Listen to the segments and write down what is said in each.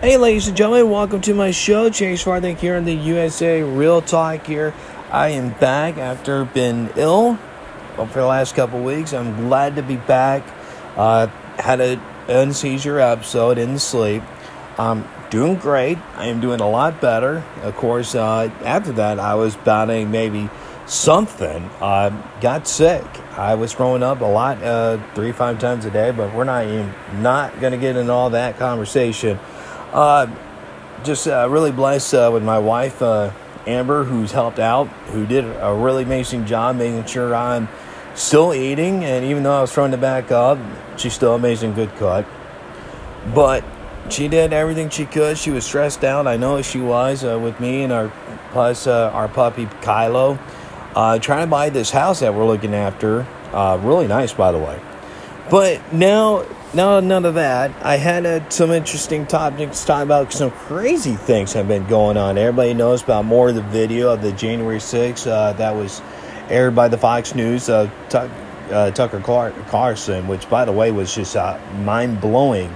Hey, ladies and gentlemen, welcome to my show. Chase Farthing here in the USA Real Talk here. I am back after been ill for the last couple weeks. I'm glad to be back. Uh, had a, a seizure episode in the sleep. I'm doing great. I am doing a lot better. Of course, uh, after that, I was battling maybe something. Uh, got sick. I was throwing up a lot, uh, three, five times a day, but we're not even not going to get into all that conversation. Uh, just uh, really blessed uh, with my wife, uh, Amber, who's helped out, who did a really amazing job making sure I'm still eating. And even though I was throwing it back up, she's still amazing good cook. But she did everything she could. She was stressed out. I know she was uh, with me and our plus uh, our puppy Kylo. trying to buy this house that we're looking after. really nice, by the way. But now no, none of that. I had uh, some interesting topics to talk about some crazy things have been going on. Everybody knows about more of the video of the January 6th uh, that was aired by the Fox News, uh, uh, Tucker Clark, Carlson, which, by the way, was just uh, mind blowing.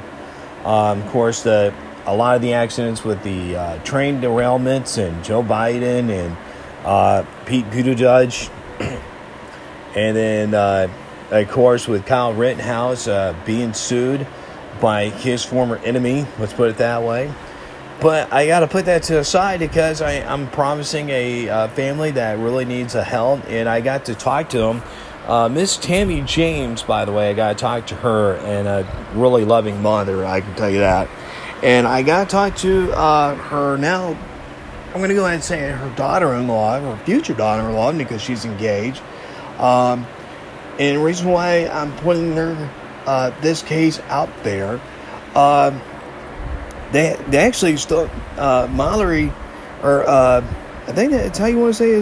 Um, of course, the a lot of the accidents with the uh, train derailments and Joe Biden and Pete Buttigieg, and then of course, with Kyle Rittenhouse uh, being sued by his former enemy, let's put it that way. But I got to put that to the side because I, am promising a uh, family that really needs a help, and I got to talk to them. Uh, Miss Tammy James, by the way, I got to talk to her, and a really loving mother, I can tell you that. And I got to talk to uh, her now. I'm going to go ahead and say her daughter in law, her future daughter in law, because she's engaged. Um, and the reason why I'm putting uh, this case out there, uh, they they actually still uh, Mallory, or uh, I think that's how you want to say it.